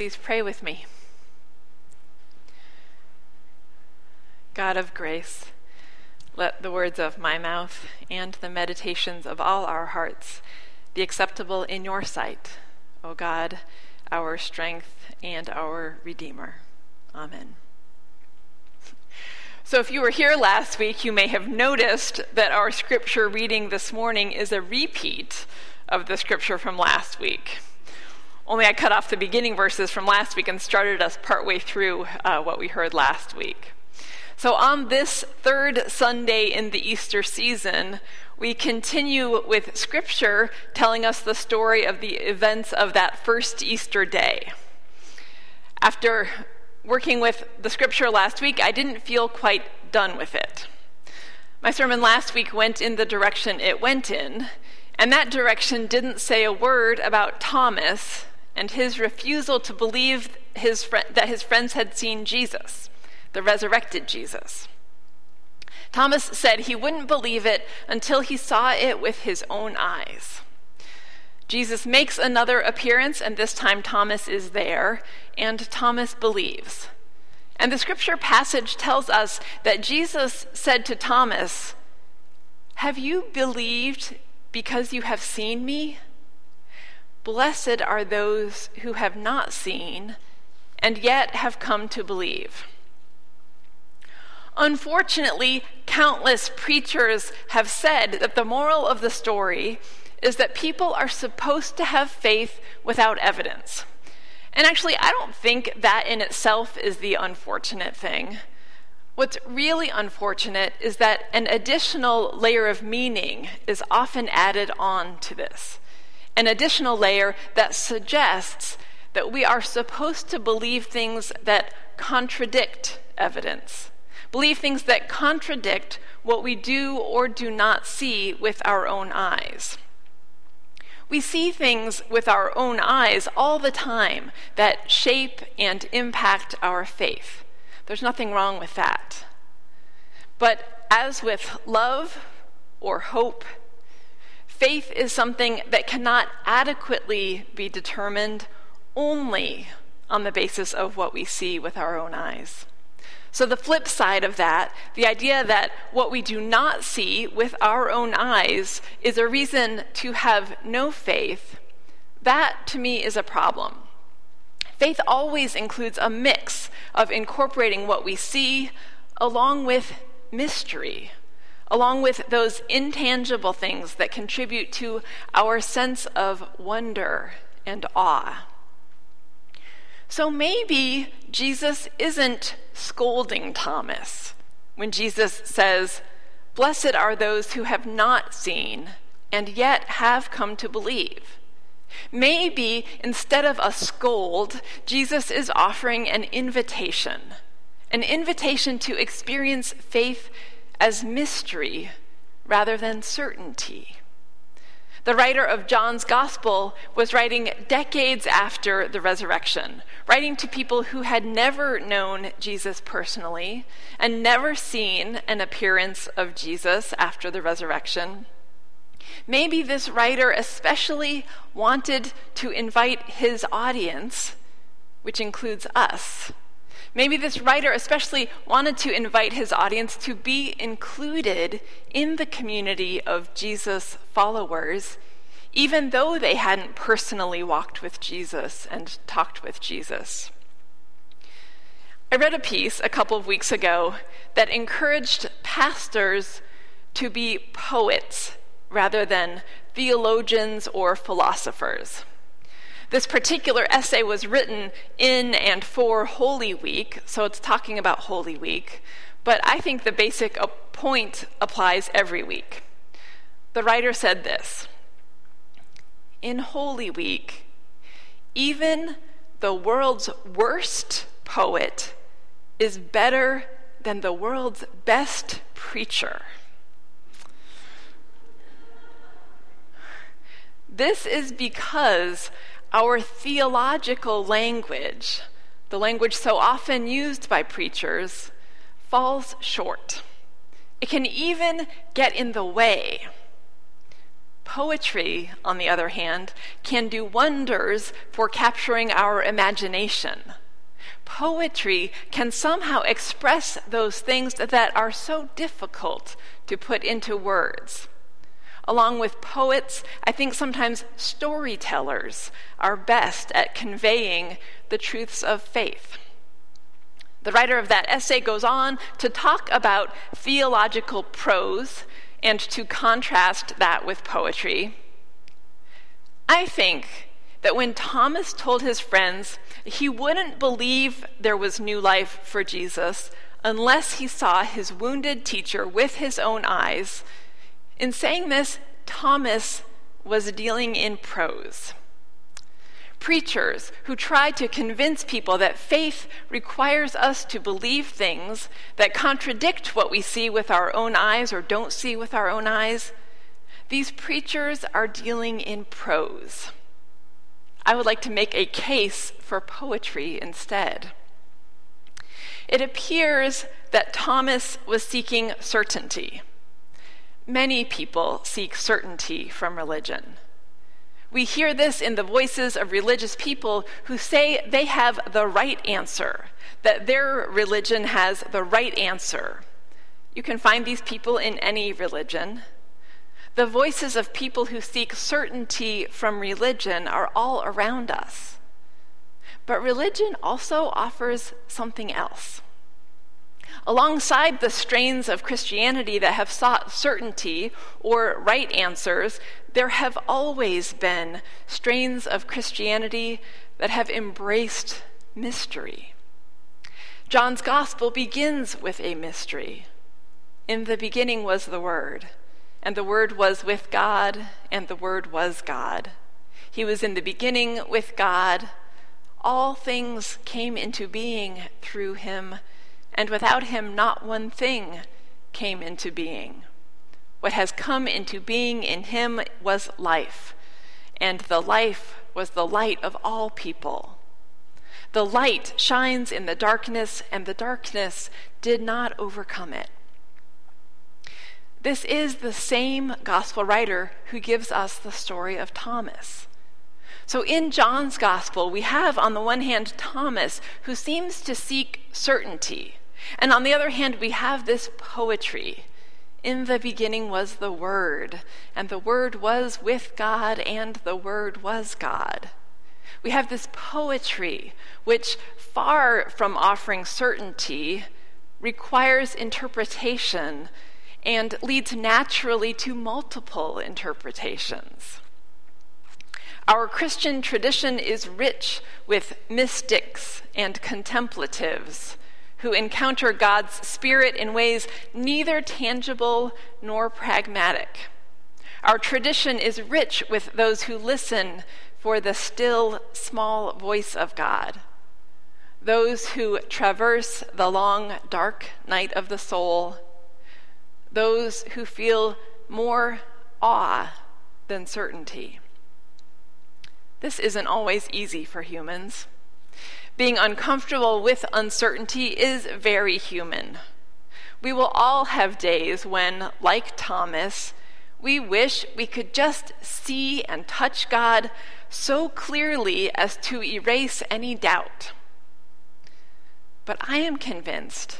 Please pray with me. God of grace, let the words of my mouth and the meditations of all our hearts be acceptable in your sight, O God, our strength and our Redeemer. Amen. So, if you were here last week, you may have noticed that our scripture reading this morning is a repeat of the scripture from last week. Only I cut off the beginning verses from last week and started us partway through uh, what we heard last week. So, on this third Sunday in the Easter season, we continue with Scripture telling us the story of the events of that first Easter day. After working with the Scripture last week, I didn't feel quite done with it. My sermon last week went in the direction it went in, and that direction didn't say a word about Thomas and his refusal to believe his fr- that his friends had seen Jesus, the resurrected Jesus. Thomas said he wouldn't believe it until he saw it with his own eyes. Jesus makes another appearance, and this time Thomas is there, and Thomas believes. And the scripture passage tells us that Jesus said to Thomas, Have you believed because you have seen me? Blessed are those who have not seen and yet have come to believe. Unfortunately, countless preachers have said that the moral of the story is that people are supposed to have faith without evidence. And actually, I don't think that in itself is the unfortunate thing. What's really unfortunate is that an additional layer of meaning is often added on to this an additional layer that suggests that we are supposed to believe things that contradict evidence, believe things that contradict what we do or do not see with our own eyes. We see things with our own eyes all the time that shape and impact our faith. There's nothing wrong with that. But as with love or hope faith is something that cannot adequately be determined only on the basis of what we see with our own eyes. So, the flip side of that, the idea that what we do not see with our own eyes is a reason to have no faith, that to me is a problem. Faith always includes a mix of incorporating what we see along with mystery along with those intangible things that contribute to our sense of wonder and awe. So maybe Jesus isn't scolding Thomas when Jesus says, Blessed are those who have not seen and yet have come to believe. Maybe instead of a scold, Jesus is offering an invitation, an invitation to experience faith as mystery rather than certainty. The writer of John's Gospel was writing decades after the resurrection, writing to people who had never known Jesus personally and never seen an appearance of Jesus after the resurrection. Maybe this writer especially wanted to invite his audience, which includes us, Maybe this writer especially wanted to invite his audience to be included in the community of Jesus' followers, even though they hadn't personally walked with Jesus and talked with Jesus. I read a piece a couple of weeks ago that encouraged pastors to be poets rather than theologians or philosophers. This particular essay was written in and for Holy Week, so it's talking about Holy Week, but I think the basic point applies every week. The writer said this In Holy Week, even the world's worst poet is better than the world's best preacher. This is because our theological language, the language so often used by preachers, falls short. It can even get in the way. Poetry, on the other hand, can do wonders for capturing our imagination. Poetry can somehow express those things that are so difficult to put into words. Along with poets, I think sometimes storytellers are best at conveying the truths of faith. The writer of that essay goes on to talk about theological prose and to contrast that with poetry. I think that when Thomas told his friends he wouldn't believe there was new life for Jesus unless he saw his wounded teacher with his own eyes, in saying this, Thomas was dealing in prose preachers who try to convince people that faith requires us to believe things that contradict what we see with our own eyes or don't see with our own eyes, these preachers are dealing in prose. I would like to make a case for poetry instead. It appears that Thomas was seeking certainty. Many people seek certainty from religion. We hear this in the voices of religious people who say they have the right answer, that their religion has the right answer. You can find these people in any religion. The voices of people who seek certainty from religion are all around us. But religion also offers something else. Alongside the strains of Christianity that have sought certainty or right answers, there have always been strains of Christianity that have embraced mystery. John's gospel begins with a mystery. In the beginning was the Word, and the Word was with God, and the Word was God. He was in the beginning with God. All things came into being through him, and without him, not one thing came into being. What has come into being in him was life, and the life was the light of all people. The light shines in the darkness, and the darkness did not overcome it. This is the same gospel writer who gives us the story of Thomas. So in John's gospel, we have on the one hand Thomas, who seems to seek certainty. And on the other hand, we have this poetry in the beginning was the Word, and the Word was with God, and the Word was God. We have this poetry, which, far from offering certainty, requires interpretation and leads naturally to multiple interpretations. Our Christian tradition is rich with mystics and contemplatives who encounter God's Spirit in ways neither tangible nor pragmatic. Our tradition is rich with those who listen for the still, small voice of God, those who traverse the long, dark night of the soul, those who feel more awe than certainty. This isn't always easy for humans. Being uncomfortable with uncertainty is very human. We will all have days when, like Thomas, we wish we could just see and touch God so clearly as to erase any doubt. But I am convinced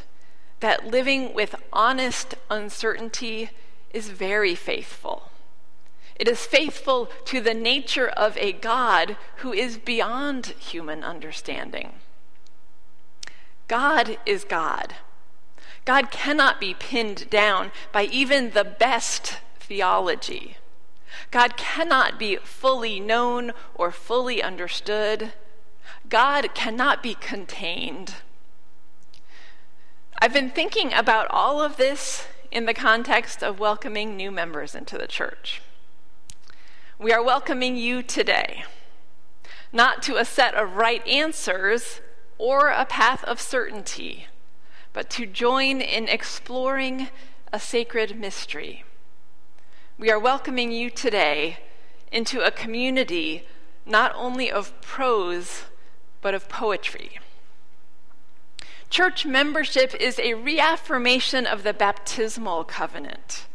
that living with honest uncertainty is very faithful. It is faithful to the nature of a God who is beyond human understanding. God is God. God cannot be pinned down by even the best theology. God cannot be fully known or fully understood. God cannot be contained. I've been thinking about all of this in the context of welcoming new members into the church. We are welcoming you today, not to a set of right answers or a path of certainty, but to join in exploring a sacred mystery. We are welcoming you today into a community not only of prose, but of poetry. Church membership is a reaffirmation of the baptismal covenant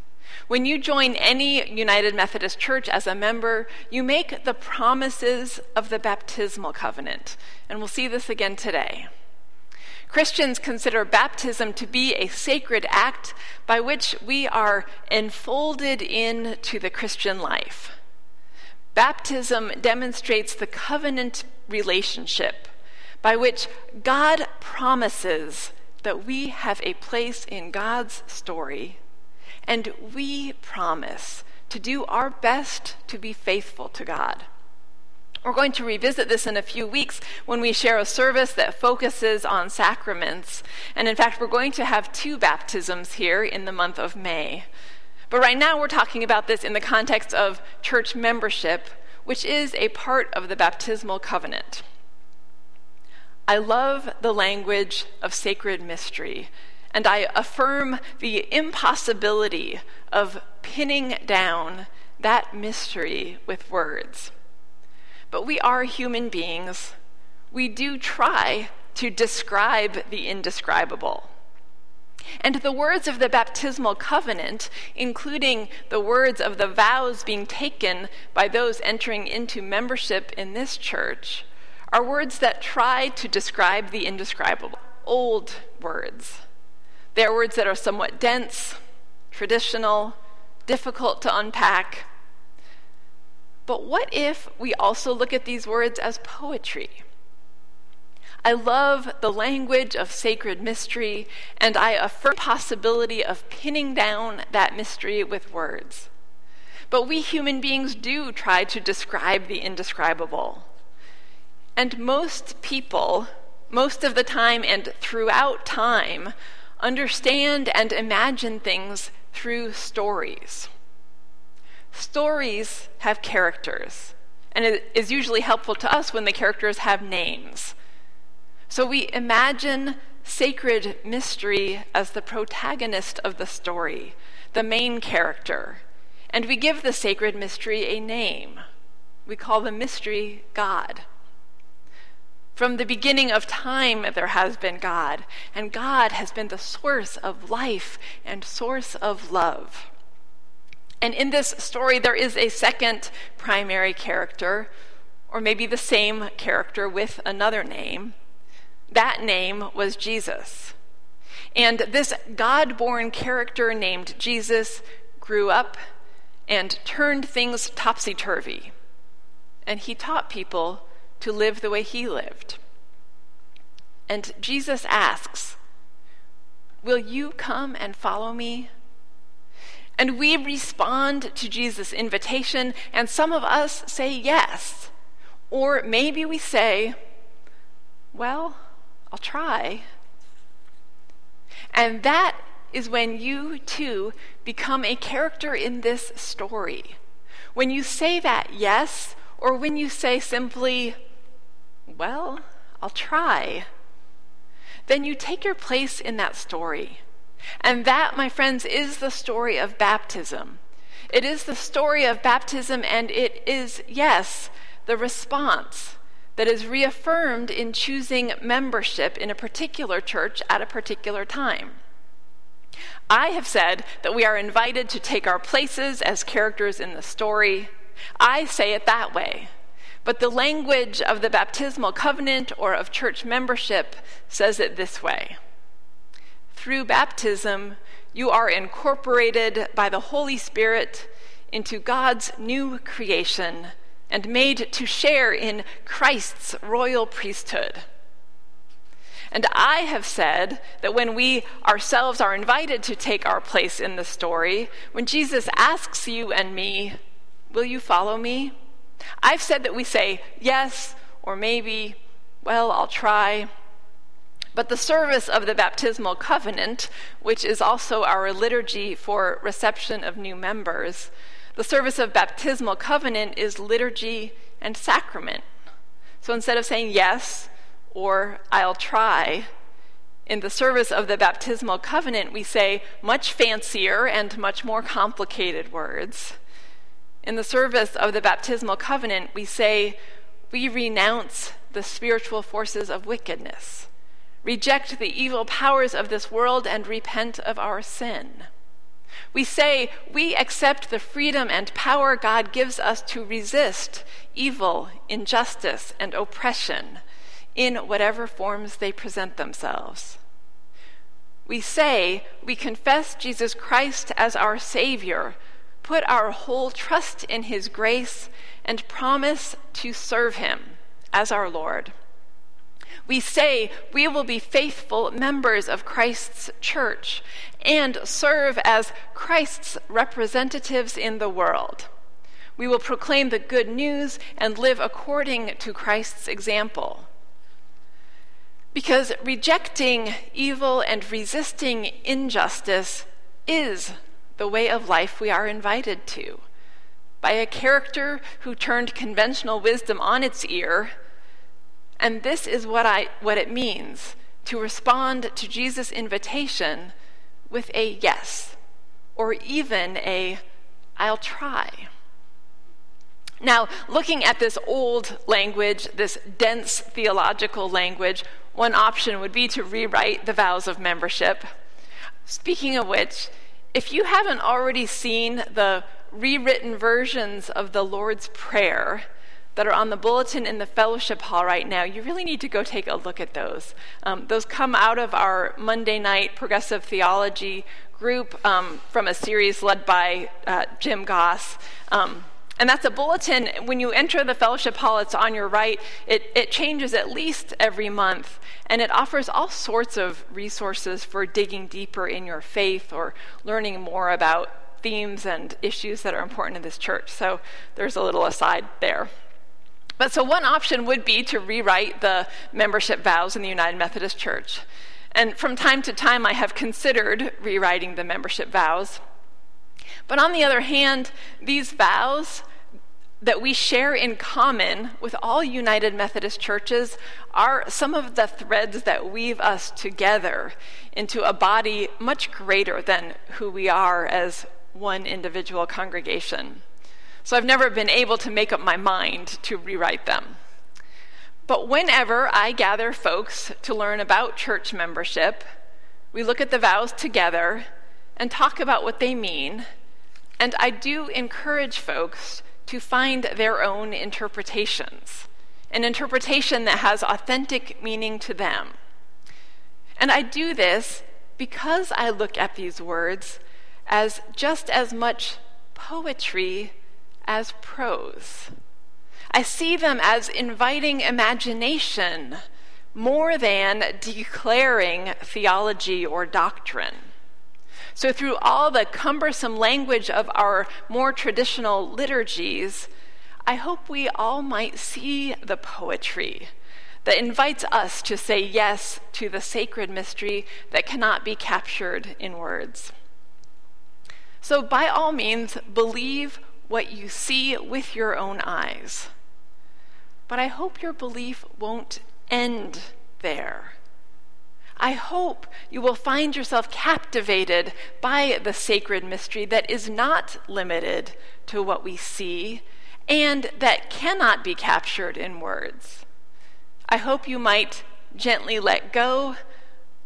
When you join any United Methodist Church as a member, you make the promises of the baptismal covenant. And we'll see this again today. Christians consider baptism to be a sacred act by which we are enfolded into the Christian life. Baptism demonstrates the covenant relationship by which God promises that we have a place in God's story and we promise to do our best to be faithful to God. We're going to revisit this in a few weeks when we share a service that focuses on sacraments. And in fact, we're going to have two baptisms here in the month of May. But right now, we're talking about this in the context of church membership, which is a part of the baptismal covenant. I love the language of sacred mystery and I affirm the impossibility of pinning down that mystery with words. But we are human beings. We do try to describe the indescribable. And the words of the baptismal covenant, including the words of the vows being taken by those entering into membership in this church, are words that try to describe the indescribable. Old words they are words that are somewhat dense, traditional, difficult to unpack. But what if we also look at these words as poetry? I love the language of sacred mystery, and I affirm the possibility of pinning down that mystery with words. But we human beings do try to describe the indescribable. And most people, most of the time and throughout time, understand and imagine things through stories. Stories have characters, and it is usually helpful to us when the characters have names. So we imagine sacred mystery as the protagonist of the story, the main character, and we give the sacred mystery a name. We call the mystery God. From the beginning of time, there has been God, and God has been the source of life and source of love. And in this story, there is a second primary character, or maybe the same character with another name. That name was Jesus. And this God born character named Jesus grew up and turned things topsy turvy. And he taught people to live the way he lived. And Jesus asks, Will you come and follow me? And we respond to Jesus' invitation, and some of us say yes. Or maybe we say, Well, I'll try. And that is when you too become a character in this story. When you say that yes, or when you say simply, well, I'll try, then you take your place in that story. And that, my friends, is the story of baptism. It is the story of baptism, and it is, yes, the response that is reaffirmed in choosing membership in a particular church at a particular time. I have said that we are invited to take our places as characters in the story. I say it that way. But the language of the baptismal covenant or of church membership says it this way Through baptism, you are incorporated by the Holy Spirit into God's new creation and made to share in Christ's royal priesthood. And I have said that when we ourselves are invited to take our place in the story, when Jesus asks you and me, Will you follow me? I've said that we say yes or maybe, well, I'll try. But the service of the baptismal covenant, which is also our liturgy for reception of new members, the service of baptismal covenant is liturgy and sacrament. So instead of saying yes or I'll try, in the service of the baptismal covenant, we say much fancier and much more complicated words. In the service of the baptismal covenant, we say, we renounce the spiritual forces of wickedness, reject the evil powers of this world, and repent of our sin. We say we accept the freedom and power God gives us to resist evil, injustice, and oppression in whatever forms they present themselves. We say we confess Jesus Christ as our Savior, put our whole trust in His grace, and promise to serve Him as our Lord. We say we will be faithful members of Christ's church and serve as Christ's representatives in the world. We will proclaim the good news and live according to Christ's example. Because rejecting evil and resisting injustice is the way of life we are invited to. By a character who turned conventional wisdom on its ear. And this is what, I, what it means to respond to Jesus' invitation with a yes, or even a I'll try. Now, looking at this old language, this dense theological language, one option would be to rewrite the vows of membership. Speaking of which, if you haven't already seen the rewritten versions of the Lord's Prayer that are on the bulletin in the fellowship hall right now, you really need to go take a look at those. Um, those come out of our Monday night progressive theology group um, from a series led by uh, Jim Goss. Um, and that's a bulletin. When you enter the fellowship hall, it's on your right. It, it changes at least every month, and it offers all sorts of resources for digging deeper in your faith or learning more about themes and issues that are important in this church. So there's a little aside there. But so one option would be to rewrite the membership vows in the United Methodist Church. And from time to time, I have considered rewriting the membership vows. But on the other hand, these vows that we share in common with all United Methodist churches are some of the threads that weave us together into a body much greater than who we are as one individual congregation. So I've never been able to make up my mind to rewrite them. But whenever I gather folks to learn about church membership, we look at the vows together and talk about what they mean and I do encourage folks to find their own interpretations, an interpretation that has authentic meaning to them. And I do this because I look at these words as just as much poetry as prose. I see them as inviting imagination more than declaring theology or doctrine. So, through all the cumbersome language of our more traditional liturgies, I hope we all might see the poetry that invites us to say yes to the sacred mystery that cannot be captured in words. So, by all means, believe what you see with your own eyes. But I hope your belief won't end there. I hope you will find yourself captivated by the sacred mystery that is not limited to what we see and that cannot be captured in words. I hope you might gently let go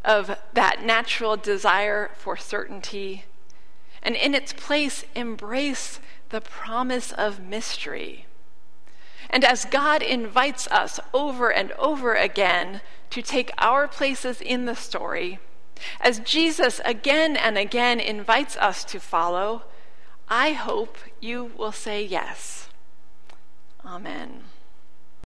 of that natural desire for certainty and in its place embrace the promise of mystery. And as God invites us over and over again to take our places in the story, as Jesus again and again invites us to follow, I hope you will say yes. Amen.